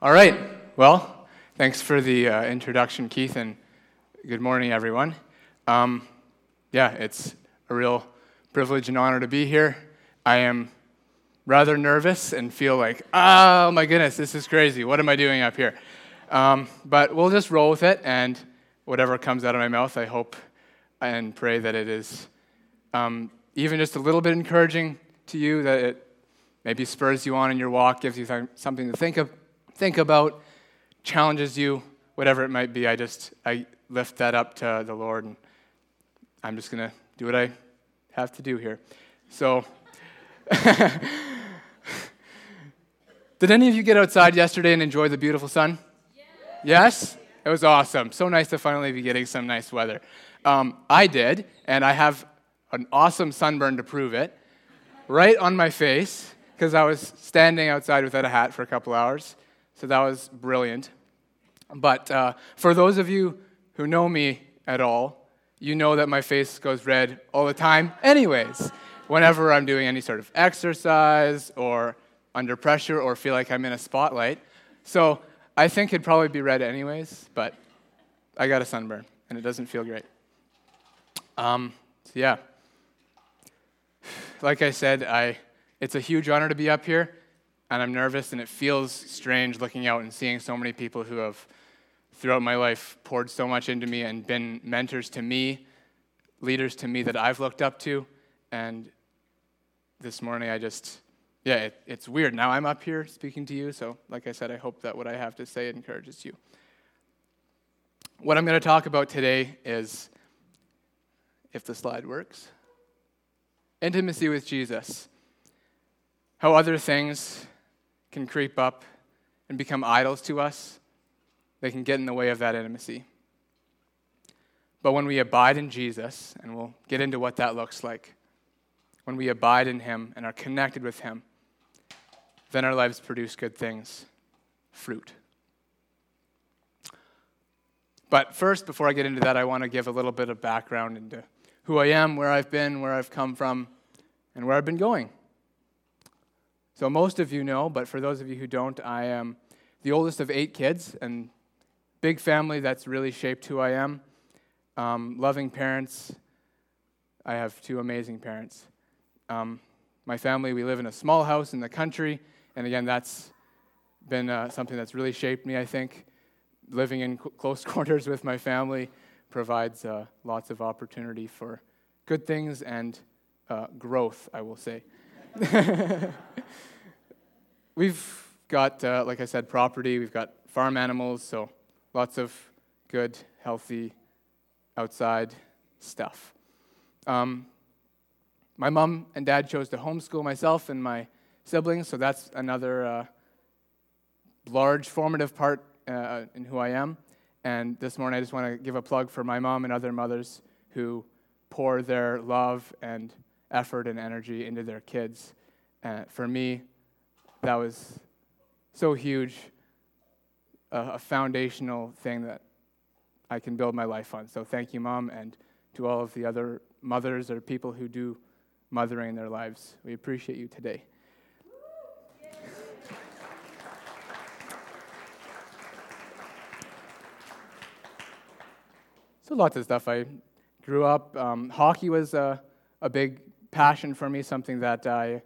All right. Well, thanks for the uh, introduction, Keith, and good morning, everyone. Um, yeah, it's a real privilege and honor to be here. I am rather nervous and feel like, oh my goodness, this is crazy. What am I doing up here? Um, but we'll just roll with it, and whatever comes out of my mouth, I hope and pray that it is um, even just a little bit encouraging to you, that it maybe spurs you on in your walk, gives you th- something to think of think about, challenges you, whatever it might be, I just I lift that up to the Lord and I'm just going to do what I have to do here. So Did any of you get outside yesterday and enjoy the beautiful sun? Yes? It was awesome. So nice to finally be getting some nice weather. Um, I did, and I have an awesome sunburn to prove it, right on my face, because I was standing outside without a hat for a couple hours. So that was brilliant. But uh, for those of you who know me at all, you know that my face goes red all the time, anyways, whenever I'm doing any sort of exercise or under pressure or feel like I'm in a spotlight. So I think it'd probably be red anyways, but I got a sunburn and it doesn't feel great. Um, so yeah. Like I said, I, it's a huge honor to be up here and I'm nervous, and it feels strange looking out and seeing so many people who have, throughout my life, poured so much into me and been mentors to me, leaders to me that I've looked up to. And this morning, I just, yeah, it, it's weird. Now I'm up here speaking to you, so like I said, I hope that what I have to say encourages you. What I'm going to talk about today is, if the slide works, intimacy with Jesus. How other things can creep up and become idols to us, they can get in the way of that intimacy. But when we abide in Jesus, and we'll get into what that looks like, when we abide in Him and are connected with Him, then our lives produce good things, fruit. But first, before I get into that, I want to give a little bit of background into who I am, where I've been, where I've come from, and where I've been going. So, most of you know, but for those of you who don't, I am the oldest of eight kids and big family that's really shaped who I am. Um, loving parents. I have two amazing parents. Um, my family, we live in a small house in the country, and again, that's been uh, something that's really shaped me, I think. Living in close quarters with my family provides uh, lots of opportunity for good things and uh, growth, I will say. we've got, uh, like I said, property, we've got farm animals, so lots of good, healthy, outside stuff. Um, my mom and dad chose to homeschool myself and my siblings, so that's another uh, large formative part uh, in who I am. And this morning, I just want to give a plug for my mom and other mothers who pour their love and effort and energy into their kids. Uh, for me, that was so huge, a, a foundational thing that I can build my life on. So thank you, Mom, and to all of the other mothers or people who do mothering in their lives. We appreciate you today. So lots of stuff. I grew up. Um, hockey was a, a, big passion for me, something that I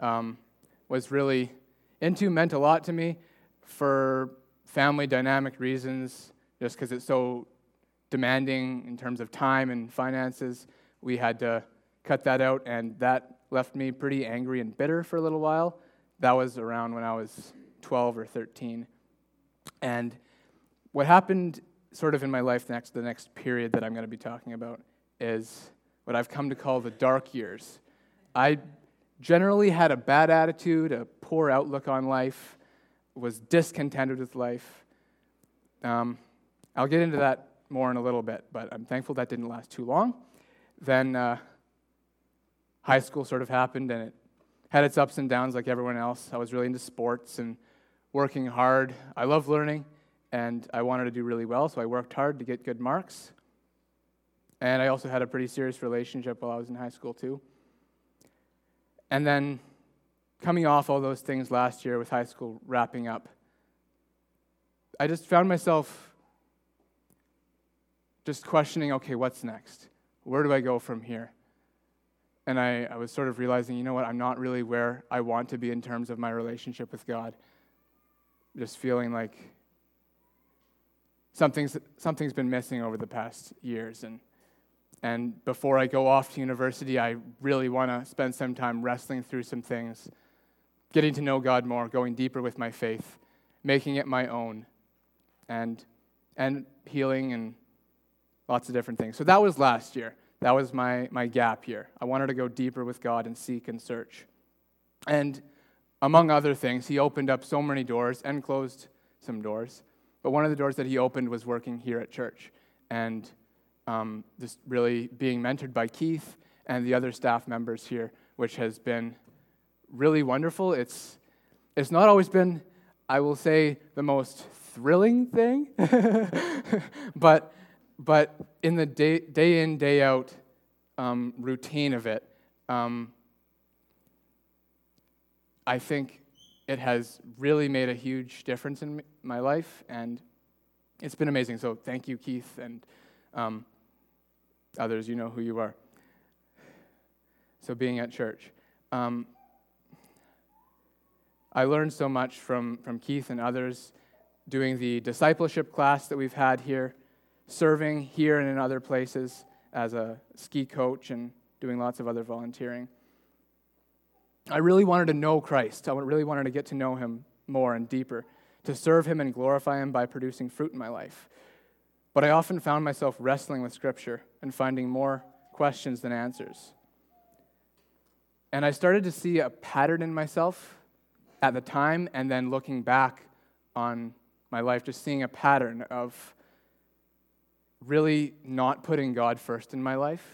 um, was really into meant a lot to me for family dynamic reasons, just because it's so demanding in terms of time and finances. We had to cut that out, and that left me pretty angry and bitter for a little while. That was around when I was 12 or 13. And what happened sort of in my life next the next period that I'm going to be talking about is what I've come to call the dark years. I generally had a bad attitude, a poor outlook on life, was discontented with life. Um, I'll get into that more in a little bit, but I'm thankful that didn't last too long. Then uh, high school sort of happened, and it had its ups and downs like everyone else. I was really into sports and working hard. I love learning, and I wanted to do really well, so I worked hard to get good marks. And I also had a pretty serious relationship while I was in high school, too. And then coming off all those things last year with high school wrapping up, I just found myself just questioning okay, what's next? Where do I go from here? And I, I was sort of realizing, you know what, I'm not really where I want to be in terms of my relationship with God. Just feeling like something's, something's been missing over the past years. And, and before I go off to university, I really want to spend some time wrestling through some things, getting to know God more, going deeper with my faith, making it my own, and, and healing and lots of different things. So that was last year. That was my, my gap year. I wanted to go deeper with God and seek and search. And among other things, he opened up so many doors and closed some doors. But one of the doors that he opened was working here at church and um, just really being mentored by Keith and the other staff members here, which has been really wonderful. It's, it's not always been, I will say, the most thrilling thing, but but in the day, day in, day out um, routine of it, um, I think it has really made a huge difference in my life, and it's been amazing. So thank you, Keith, and um, others. You know who you are. So being at church. Um, I learned so much from, from Keith and others doing the discipleship class that we've had here serving here and in other places as a ski coach and doing lots of other volunteering. I really wanted to know Christ. I really wanted to get to know him more and deeper, to serve him and glorify him by producing fruit in my life. But I often found myself wrestling with Scripture and finding more questions than answers. And I started to see a pattern in myself at the time, and then looking back on my life, just seeing a pattern of really not putting God first in my life.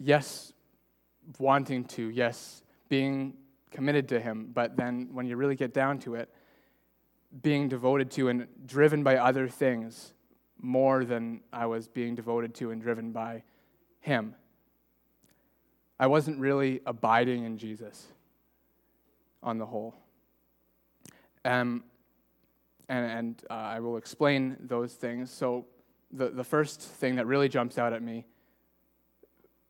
Yes, wanting to, yes, being committed to Him, but then when you really get down to it, being devoted to and driven by other things more than I was being devoted to and driven by Him. I wasn't really abiding in Jesus on the whole. Um, and, and uh, I will explain those things. So, the, the first thing that really jumps out at me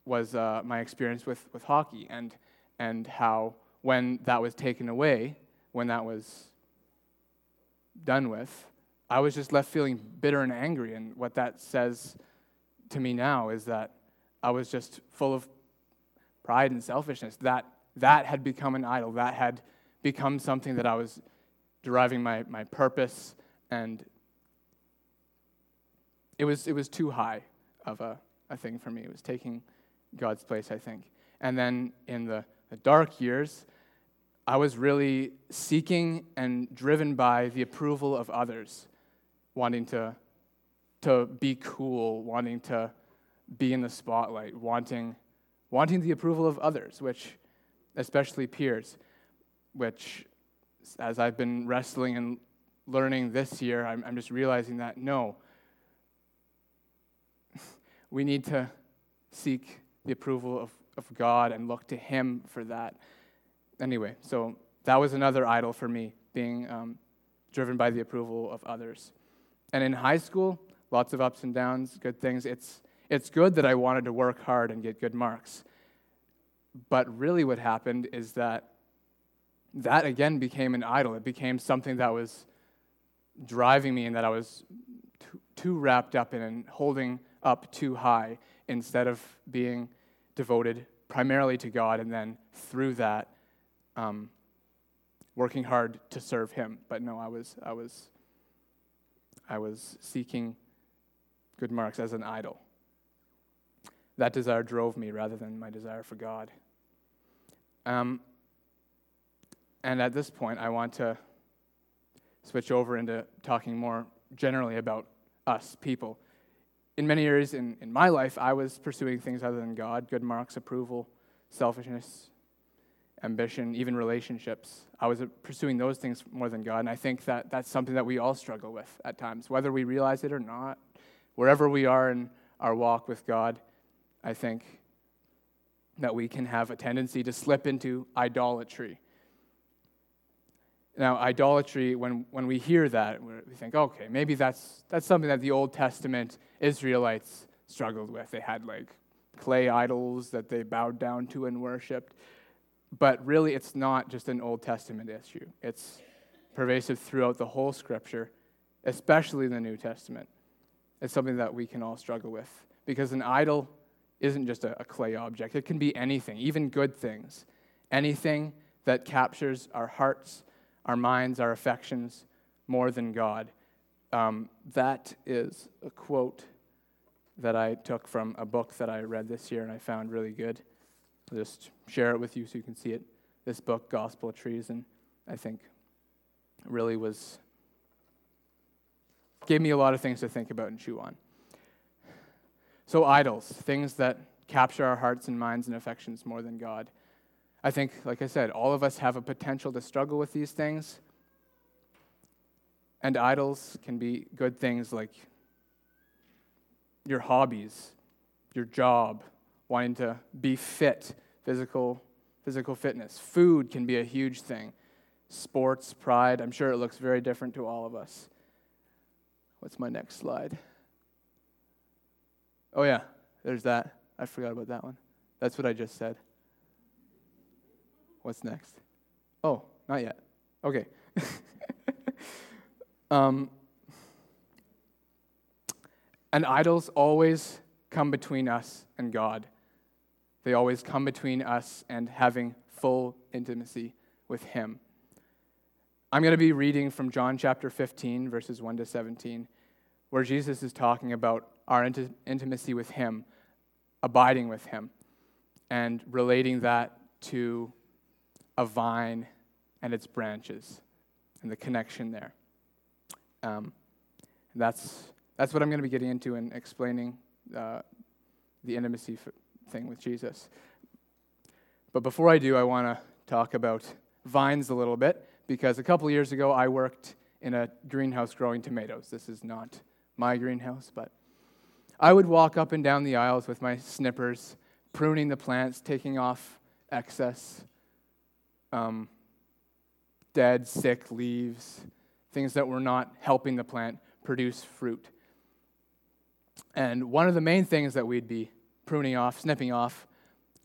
was uh, my experience with, with hockey and, and how, when that was taken away, when that was done with, I was just left feeling bitter and angry. And what that says to me now is that I was just full of pride and selfishness. That, that had become an idol, that had become something that I was deriving my, my purpose, and it was, it was too high of a, a thing for me. It was taking God's place, I think. And then in the, the dark years, I was really seeking and driven by the approval of others, wanting to, to be cool, wanting to be in the spotlight, wanting, wanting the approval of others, which, especially peers, which as I've been wrestling and learning this year, I'm, I'm just realizing that no, we need to seek the approval of, of God and look to Him for that. Anyway, so that was another idol for me, being um, driven by the approval of others. And in high school, lots of ups and downs, good things. It's, it's good that I wanted to work hard and get good marks. But really, what happened is that that again became an idol. It became something that was driving me and that I was too, too wrapped up in and holding up too high instead of being devoted primarily to God and then through that um, working hard to serve Him. But no, I was, I was, I was seeking good marks as an idol. That desire drove me rather than my desire for God. Um, and at this point, I want to switch over into talking more generally about us, people. In many areas in, in my life, I was pursuing things other than God good marks, approval, selfishness, ambition, even relationships. I was pursuing those things more than God. And I think that that's something that we all struggle with at times, whether we realize it or not. Wherever we are in our walk with God, I think that we can have a tendency to slip into idolatry Now, idolatry, when, when we hear that, we think, okay, maybe that's, that's something that the Old Testament Israelites struggled with. They had like clay idols that they bowed down to and worshiped. But really, it's not just an Old Testament issue, it's pervasive throughout the whole scripture, especially the New Testament. It's something that we can all struggle with because an idol isn't just a, a clay object, it can be anything, even good things. Anything that captures our hearts, our minds, our affections more than God. Um, that is a quote that I took from a book that I read this year and I found really good. I'll just share it with you so you can see it. This book, Gospel of Treason, I think really was gave me a lot of things to think about and chew on. So idols, things that capture our hearts and minds and affections more than God. I think, like I said, all of us have a potential to struggle with these things. And idols can be good things like your hobbies, your job, wanting to be fit, physical, physical fitness. Food can be a huge thing. Sports, pride, I'm sure it looks very different to all of us. What's my next slide? Oh, yeah, there's that. I forgot about that one. That's what I just said. What's next? Oh, not yet. Okay. um, and idols always come between us and God. They always come between us and having full intimacy with Him. I'm going to be reading from John chapter 15, verses 1 to 17, where Jesus is talking about our int- intimacy with Him, abiding with Him, and relating that to a vine and its branches and the connection there. Um, that's that's what I'm going to be getting into and explaining uh, the intimacy f- thing with Jesus. But before I do, I want to talk about vines a little bit because a couple years ago I worked in a greenhouse growing tomatoes. This is not my greenhouse, but I would walk up and down the aisles with my snippers, pruning the plants, taking off excess, um, dead, sick leaves, things that were not helping the plant produce fruit. And one of the main things that we'd be pruning off, snipping off,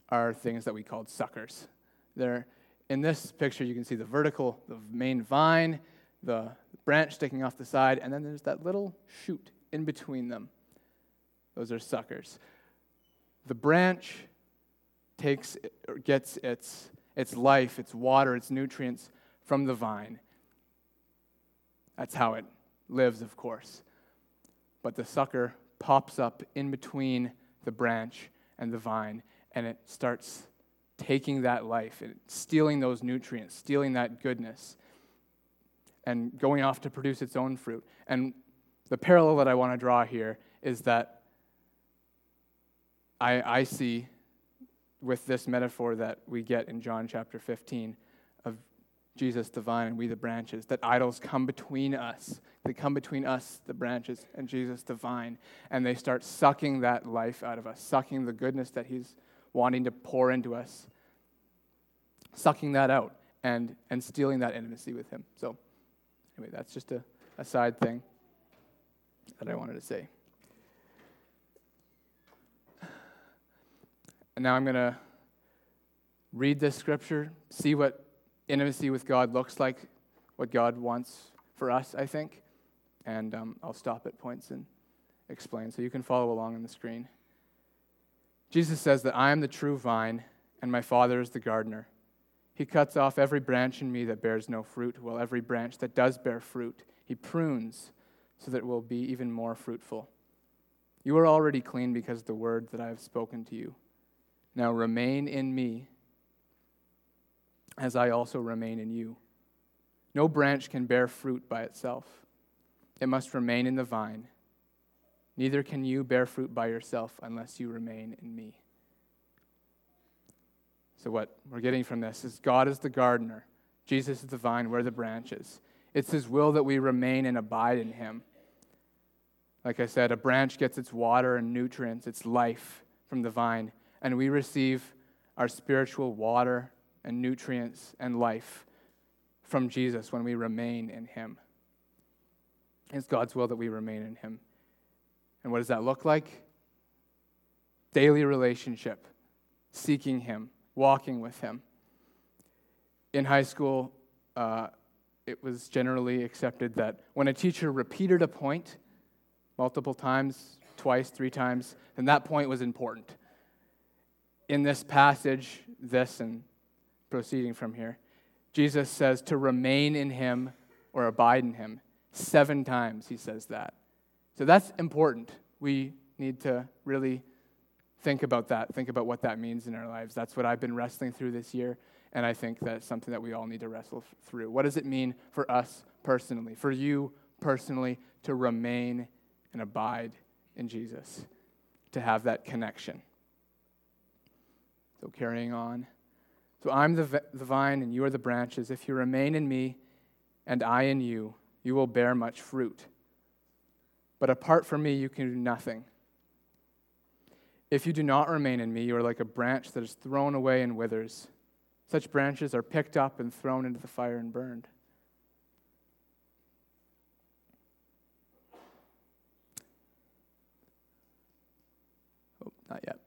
are things that we called suckers. They're, in this picture, you can see the vertical, the main vine, the branch sticking off the side, and then there's that little shoot in between them. Those are suckers. The branch takes, or gets its, its life, its water, its nutrients from the vine. That's how it lives, of course. But the sucker pops up in between the branch and the vine, and it starts taking that life and stealing those nutrients, stealing that goodness, and going off to produce its own fruit. And the parallel that I want to draw here is that I, I see with this metaphor that we get in John chapter 15 of Jesus the vine and we the branches, that idols come between us. They come between us, the branches, and Jesus the vine, and they start sucking that life out of us, sucking the goodness that He's wanting to pour into us, sucking that out and, and stealing that intimacy with Him. So, anyway, that's just a, a side thing that I wanted to say. And now I'm going to read this scripture, see what intimacy with God looks like, what God wants for us, I think. And um, I'll stop at points and explain so you can follow along on the screen. Jesus says that I am the true vine, and my Father is the gardener. He cuts off every branch in me that bears no fruit, while every branch that does bear fruit, he prunes so that it will be even more fruitful. You are already clean because of the word that I have spoken to you. Now remain in me as I also remain in you. No branch can bear fruit by itself, it must remain in the vine. Neither can you bear fruit by yourself unless you remain in me. So, what we're getting from this is God is the gardener, Jesus is the vine, we're the branches. It's His will that we remain and abide in Him. Like I said, a branch gets its water and nutrients, its life from the vine, and we receive our spiritual water and nutrients and life from Jesus when we remain in Him. It's God's will that we remain in Him. And what does that look like? Daily relationship, seeking Him, walking with Him. In high school, uh, it was generally accepted that when a teacher repeated a point multiple times, twice, three times, then that point was important. In this passage, this and proceeding from here, Jesus says to remain in him or abide in him. Seven times he says that. So that's important. We need to really think about that, think about what that means in our lives. That's what I've been wrestling through this year, and I think that's something that we all need to wrestle through. What does it mean for us personally, for you personally, to remain and abide in Jesus, to have that connection? So, carrying on. So, I'm the, the vine and you are the branches. If you remain in me and I in you, you will bear much fruit. But apart from me, you can do nothing. If you do not remain in me, you are like a branch that is thrown away and withers. Such branches are picked up and thrown into the fire and burned. Oh, not yet.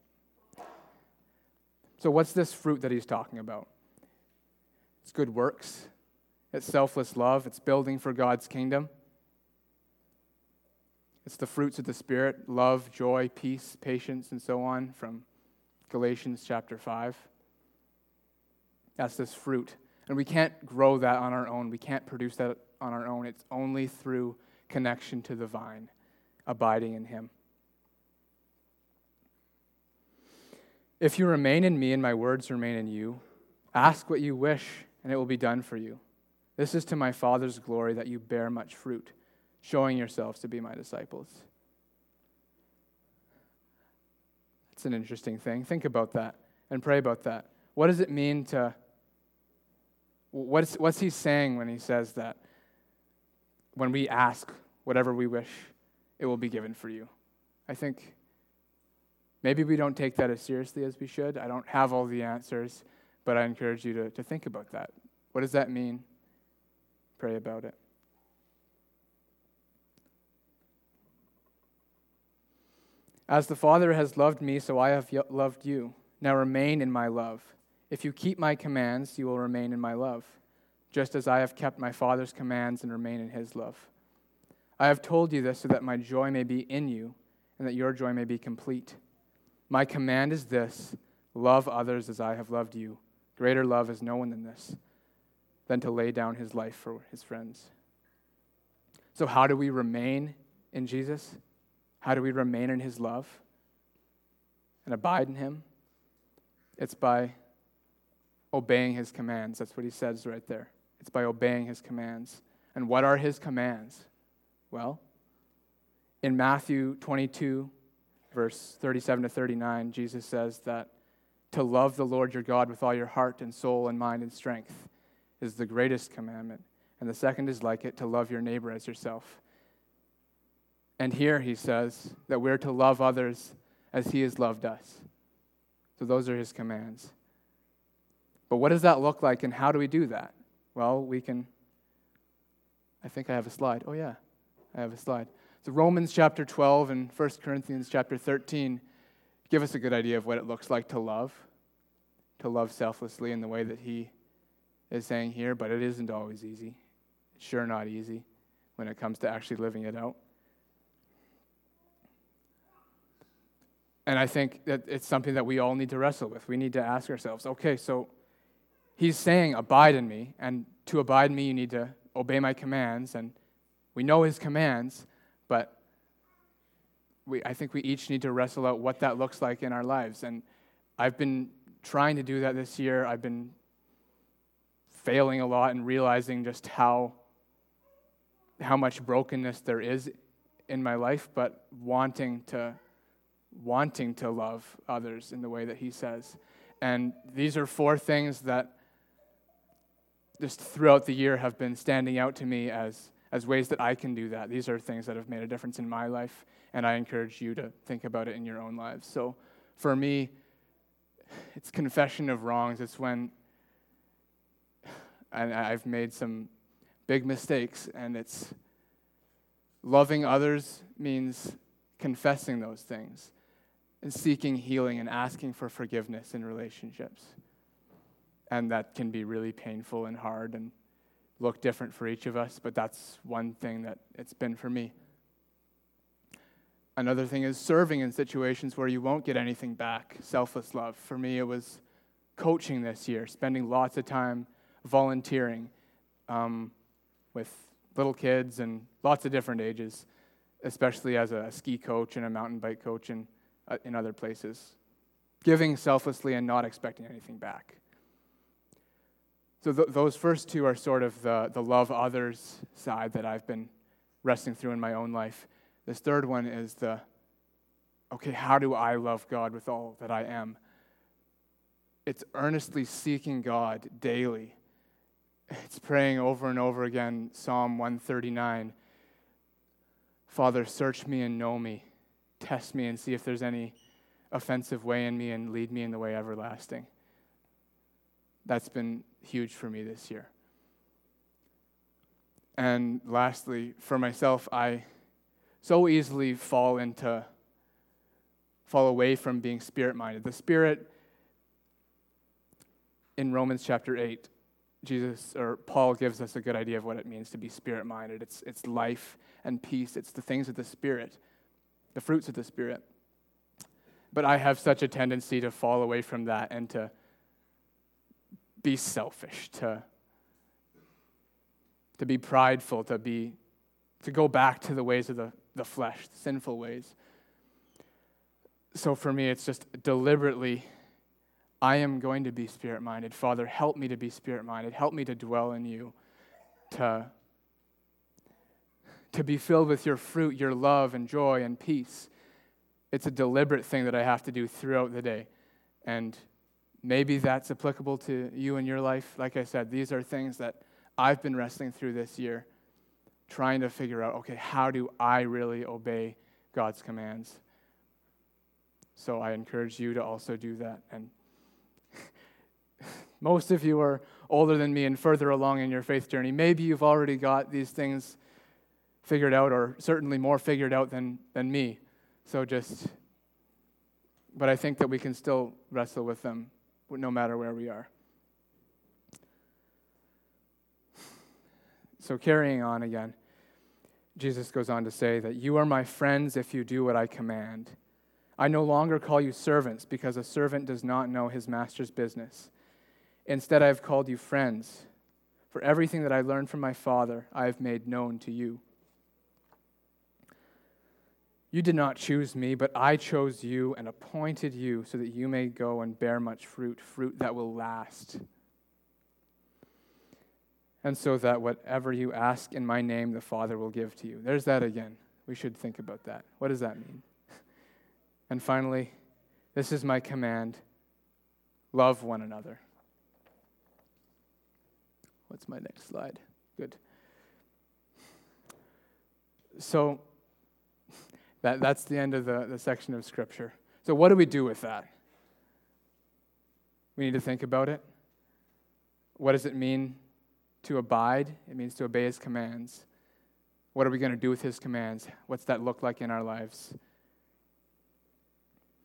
So, what's this fruit that he's talking about? It's good works, it's selfless love, it's building for God's kingdom. It's the fruits of the Spirit love, joy, peace, patience, and so on from Galatians chapter 5. That's this fruit. And we can't grow that on our own. We can't produce that on our own. It's only through connection to the vine, abiding in Him. If you remain in me and my words remain in you, ask what you wish, and it will be done for you. This is to my Father's glory that you bear much fruit, showing yourselves to be my disciples. That's an interesting thing. Think about that and pray about that. What does it mean to What's, what's he saying when he says that? When we ask whatever we wish, it will be given for you. I think maybe we don't take that as seriously as we should. I don't have all the answers, but I encourage you to, to think about that. What does that mean? Pray about it. As the Father has loved me, so I have loved you. Now remain in my love. If you keep my commands, you will remain in my love, just as I have kept my Father's commands and remain in his love. I have told you this so that my joy may be in you and that your joy may be complete. My command is this love others as I have loved you. Greater love is no one than this, than to lay down his life for his friends. So, how do we remain in Jesus? How do we remain in his love and abide in him? It's by obeying his commands. That's what he says right there. It's by obeying his commands. And what are his commands? Well, in Matthew 22, verse 37 to 39, Jesus says that to love the Lord your God with all your heart and soul and mind and strength is the greatest commandment. And the second is like it to love your neighbor as yourself. And here he says that we're to love others as he has loved us. So those are his commands. But what does that look like and how do we do that? Well, we can. I think I have a slide. Oh, yeah, I have a slide. So, Romans chapter 12 and 1 Corinthians chapter 13 give us a good idea of what it looks like to love, to love selflessly in the way that he is saying here, but it isn't always easy. It's sure not easy when it comes to actually living it out. And I think that it's something that we all need to wrestle with. We need to ask ourselves okay, so he's saying, Abide in me. And to abide in me, you need to obey my commands. And we know his commands, but we, I think we each need to wrestle out what that looks like in our lives. And I've been trying to do that this year. I've been failing a lot and realizing just how, how much brokenness there is in my life, but wanting to wanting to love others in the way that he says. And these are four things that just throughout the year have been standing out to me as, as ways that I can do that. These are things that have made a difference in my life, and I encourage you to think about it in your own lives. So for me, it's confession of wrongs. It's when I've made some big mistakes, and it's loving others means confessing those things and seeking healing and asking for forgiveness in relationships. And that can be really painful and hard and look different for each of us, but that's one thing that it's been for me. Another thing is serving in situations where you won't get anything back, selfless love. For me, it was coaching this year, spending lots of time volunteering um, with little kids and lots of different ages, especially as a ski coach and a mountain bike coach and uh, in other places. Giving selflessly and not expecting anything back. So, th- those first two are sort of the, the love others side that I've been wrestling through in my own life. This third one is the okay, how do I love God with all that I am? It's earnestly seeking God daily. It's praying over and over again Psalm 139 Father, search me and know me. Test me and see if there's any offensive way in me and lead me in the way everlasting. That's been huge for me this year. And lastly, for myself, I so easily fall into, fall away from being spirit minded. The Spirit in Romans chapter 8, Jesus or Paul gives us a good idea of what it means to be spirit minded. It's, it's life and peace, it's the things of the Spirit, the fruits of the Spirit. But I have such a tendency to fall away from that and to be selfish, to, to be prideful, to, be, to go back to the ways of the, the flesh, the sinful ways. So for me, it's just deliberately I am going to be spirit minded. Father, help me to be spirit minded. Help me to dwell in you, to, to be filled with your fruit, your love and joy and peace. It's a deliberate thing that I have to do throughout the day. And maybe that's applicable to you in your life. Like I said, these are things that I've been wrestling through this year, trying to figure out okay, how do I really obey God's commands? So I encourage you to also do that. And most of you are older than me and further along in your faith journey. Maybe you've already got these things figured out, or certainly more figured out than, than me. So just, but I think that we can still wrestle with them no matter where we are. So, carrying on again, Jesus goes on to say that you are my friends if you do what I command. I no longer call you servants because a servant does not know his master's business. Instead, I have called you friends. For everything that I learned from my Father, I have made known to you. You did not choose me, but I chose you and appointed you so that you may go and bear much fruit, fruit that will last. And so that whatever you ask in my name, the Father will give to you. There's that again. We should think about that. What does that mean? And finally, this is my command love one another. What's my next slide? Good. So that, that's the end of the, the section of Scripture. So, what do we do with that? We need to think about it. What does it mean to abide? It means to obey His commands. What are we going to do with His commands? What's that look like in our lives?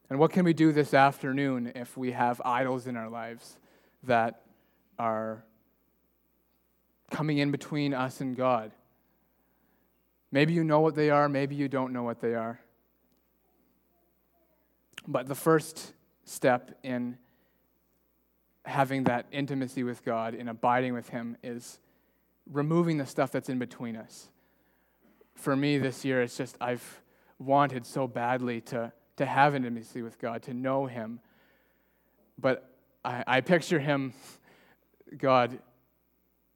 And what can we do this afternoon if we have idols in our lives that are coming in between us and God. Maybe you know what they are, maybe you don't know what they are. But the first step in having that intimacy with God, in abiding with Him, is removing the stuff that's in between us. For me this year, it's just I've wanted so badly to, to have intimacy with God, to know Him. But I, I picture Him, God,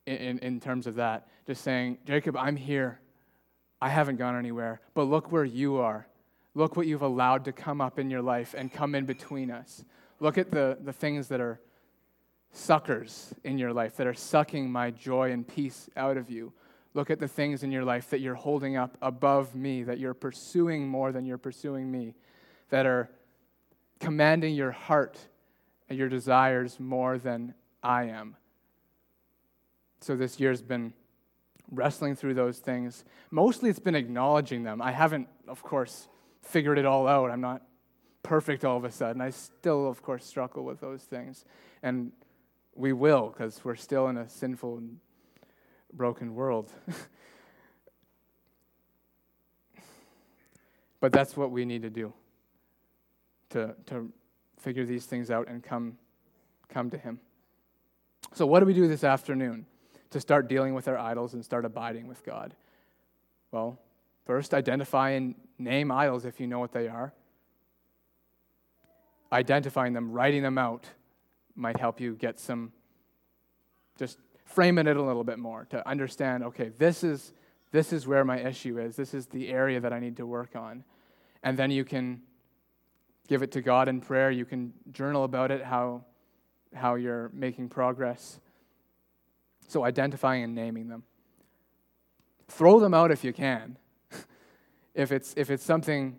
in, in terms of that. Just saying, Jacob, I'm here. I haven't gone anywhere, but look where you are. Look what you've allowed to come up in your life and come in between us. Look at the, the things that are suckers in your life, that are sucking my joy and peace out of you. Look at the things in your life that you're holding up above me, that you're pursuing more than you're pursuing me, that are commanding your heart and your desires more than I am. so this year's been wrestling through those things. Mostly it's been acknowledging them. I haven't, of course, figured it all out. I'm not perfect all of a sudden. I still, of course, struggle with those things. And we will, because we're still in a sinful and broken world. but that's what we need to do to, to figure these things out and come, come to Him. So, what do we do this afternoon to start dealing with our idols and start abiding with God? Well, first, identify and name idols if you know what they are. Identifying them, writing them out, might help you get some, just framing it a little bit more to understand okay, this is, this is where my issue is, this is the area that I need to work on. And then you can give it to God in prayer. You can journal about it, how, how you're making progress. So, identifying and naming them. Throw them out if you can. if, it's, if it's something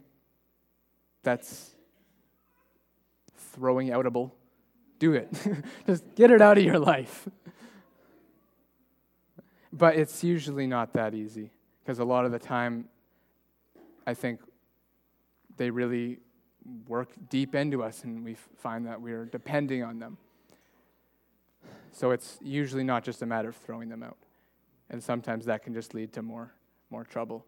that's throwing outable, do it. Just get it out of your life. but it's usually not that easy because a lot of the time, I think they really work deep into us and we find that we're depending on them. So it's usually not just a matter of throwing them out. And sometimes that can just lead to more, more trouble.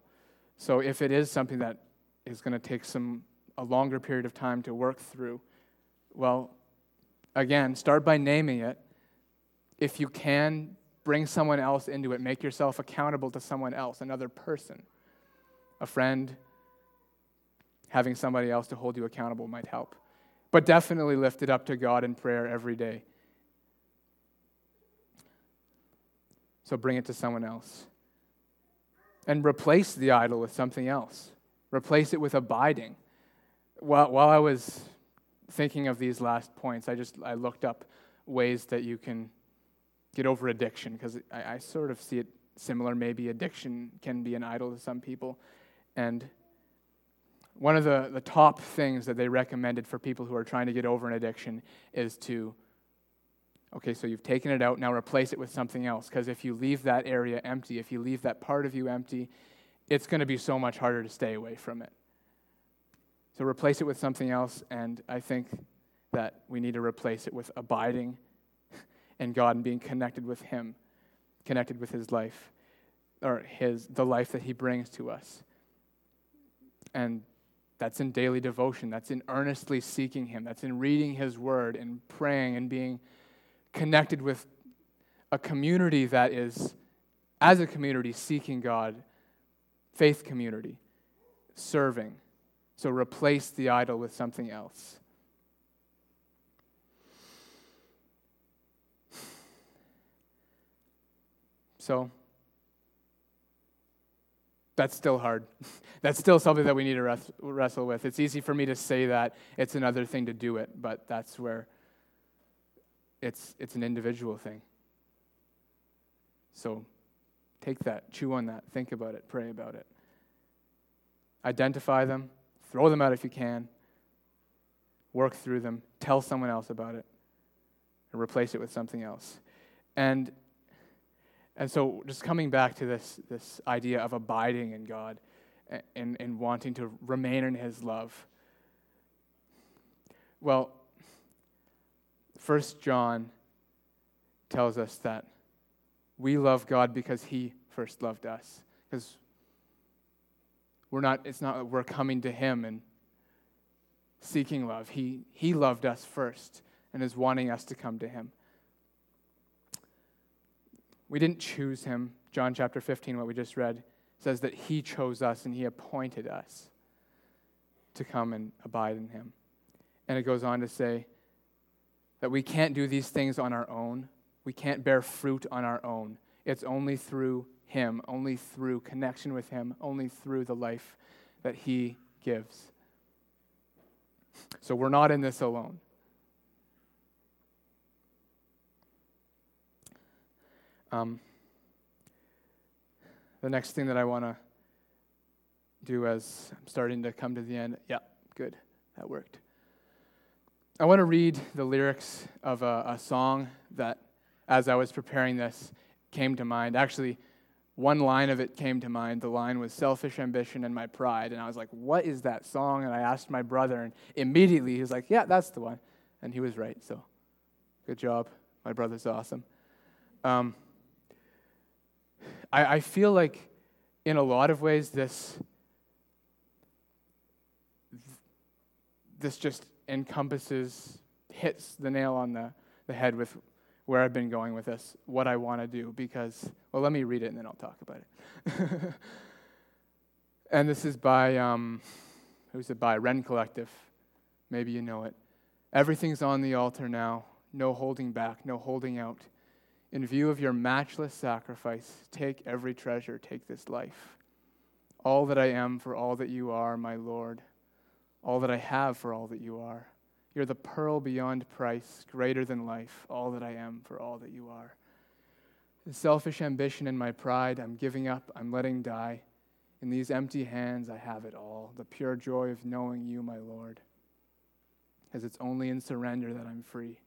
So if it is something that is going to take some a longer period of time to work through, well, again, start by naming it. If you can, bring someone else into it. Make yourself accountable to someone else, another person, a friend, having somebody else to hold you accountable might help. But definitely lift it up to God in prayer every day. So bring it to someone else. And replace the idol with something else. Replace it with abiding. While, while I was thinking of these last points, I just I looked up ways that you can get over addiction because I, I sort of see it similar. Maybe addiction can be an idol to some people. And one of the, the top things that they recommended for people who are trying to get over an addiction is to, okay, so you've taken it out, now replace it with something else. Because if you leave that area empty, if you leave that part of you empty, it's going to be so much harder to stay away from it. So replace it with something else, and I think that we need to replace it with abiding in God and being connected with Him, connected with His life, or His the life that He brings to us. And that's in daily devotion. That's in earnestly seeking Him. That's in reading His Word and praying and being connected with a community that is, as a community, seeking God, faith community, serving. So replace the idol with something else. So, that's still hard. that's still something that we need to wrestle with. It's easy for me to say that. It's another thing to do it, but that's where it's, it's an individual thing. So take that, chew on that, think about it, pray about it. Identify them, throw them out if you can, work through them, tell someone else about it, and replace it with something else. And and so, just coming back to this, this idea of abiding in God and, and wanting to remain in His love. Well, First John tells us that we love God because He first loved us. Because we're not, it's not that we're coming to Him and seeking love. He, he loved us first and is wanting us to come to Him. We didn't choose him. John chapter 15, what we just read, says that he chose us and he appointed us to come and abide in him. And it goes on to say that we can't do these things on our own. We can't bear fruit on our own. It's only through him, only through connection with him, only through the life that he gives. So we're not in this alone. Um, the next thing that I want to do as I'm starting to come to the end, yeah, good, that worked. I want to read the lyrics of a, a song that, as I was preparing this, came to mind. Actually, one line of it came to mind. The line was selfish ambition and my pride. And I was like, what is that song? And I asked my brother, and immediately he was like, yeah, that's the one. And he was right. So good job. My brother's awesome. Um, I, I feel like in a lot of ways this this just encompasses hits the nail on the, the head with where I've been going with this, what I want to do, because, well, let me read it and then I'll talk about it. and this is by, um, who's it by? Rend Collective. Maybe you know it. Everything's on the altar now. No holding back, no holding out. In view of your matchless sacrifice, take every treasure, take this life. All that I am for all that you are, my Lord. All that I have for all that you are. You're the pearl beyond price, greater than life, all that I am for all that you are. The selfish ambition and my pride, I'm giving up, I'm letting die. In these empty hands, I have it all the pure joy of knowing you, my Lord. As it's only in surrender that I'm free.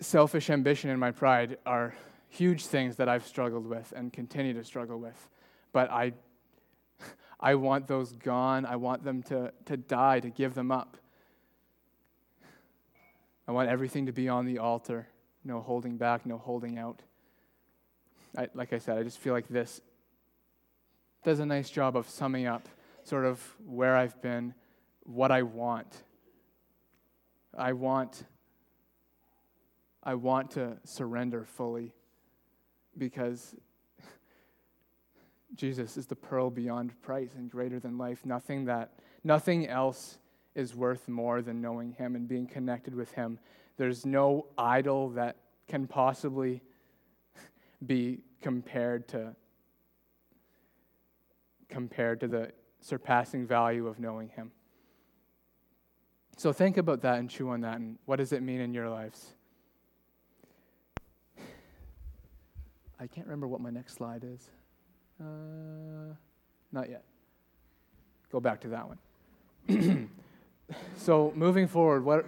Selfish ambition and my pride are huge things that I've struggled with and continue to struggle with. But I I want those gone. I want them to, to die, to give them up. I want everything to be on the altar. No holding back, no holding out. I, like I said, I just feel like this does a nice job of summing up sort of where I've been, what I want. I want I want to surrender fully because Jesus is the pearl beyond price and greater than life. Nothing that nothing else is worth more than knowing him and being connected with him. There's no idol that can possibly be compared to compared to the surpassing value of knowing him. So think about that and chew on that and what does it mean in your lives? I can't remember what my next slide is. Uh, not yet. Go back to that one. so, moving forward, what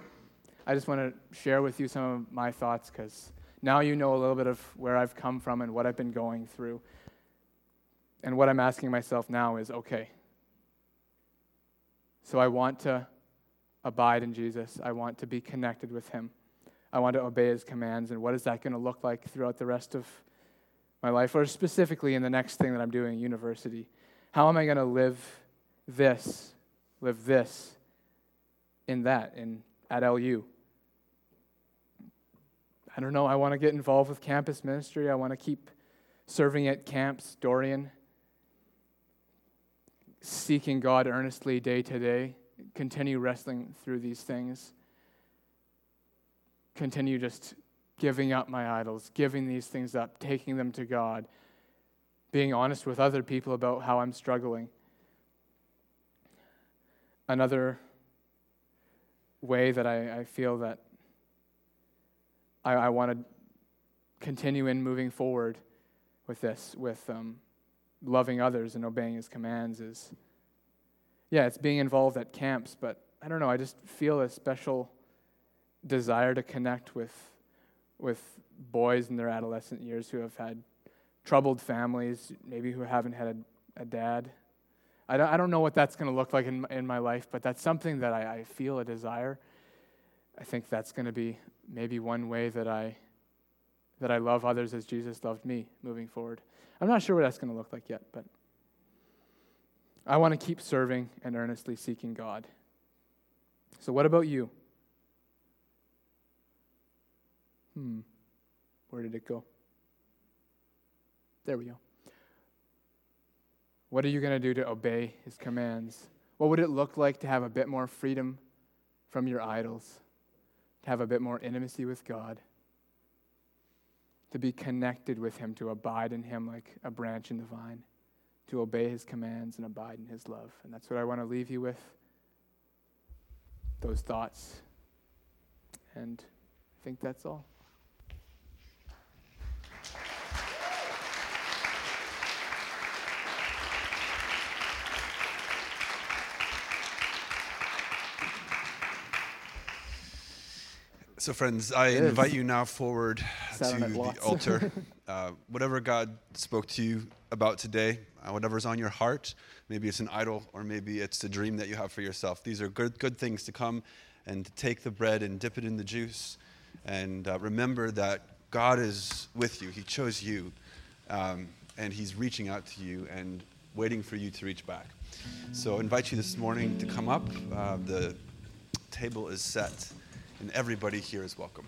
I just want to share with you some of my thoughts because now you know a little bit of where I've come from and what I've been going through. And what I'm asking myself now is okay, so I want to abide in Jesus, I want to be connected with Him, I want to obey His commands. And what is that going to look like throughout the rest of my life, or specifically in the next thing that I'm doing university. How am I going to live this, live this in that, in at LU? I don't know. I want to get involved with campus ministry. I want to keep serving at camps, Dorian, seeking God earnestly day to day, continue wrestling through these things, continue just giving up my idols, giving these things up, taking them to God, being honest with other people about how I'm struggling. Another way that I, I feel that I, I want to continue in moving forward with this, with um, loving others and obeying his commands, is yeah, it's being involved at camps, but I don't know, I just feel a special desire to connect with with boys in their adolescent years who have had troubled families, maybe who haven't had a, a dad. I don't, I don't know what that's going to look like in, in my life, but that's something that I, I feel a desire. I think that's going to be maybe one way that I, that I love others as Jesus loved me moving forward. I'm not sure what that's going to look like yet, but I want to keep serving and earnestly seeking God. So, what about you? Hmm. Where did it go? There we go. What are you going to do to obey his commands? What would it look like to have a bit more freedom from your idols? To have a bit more intimacy with God? To be connected with him, to abide in him like a branch in the vine? To obey his commands and abide in his love. And that's what I want to leave you with those thoughts. And I think that's all. So, friends, I It invite is. you now forward to the altar. Uh, whatever God spoke to you about today, uh, whatever's on your heart, maybe it's an idol or maybe it's a dream that you have for yourself. These are good, good things to come and to take the bread and dip it in the juice and uh, remember that God is with you. He chose you um, and He's reaching out to you and waiting for you to reach back. So, I invite you this morning to come up. Uh, the table is set, and everybody here is welcome.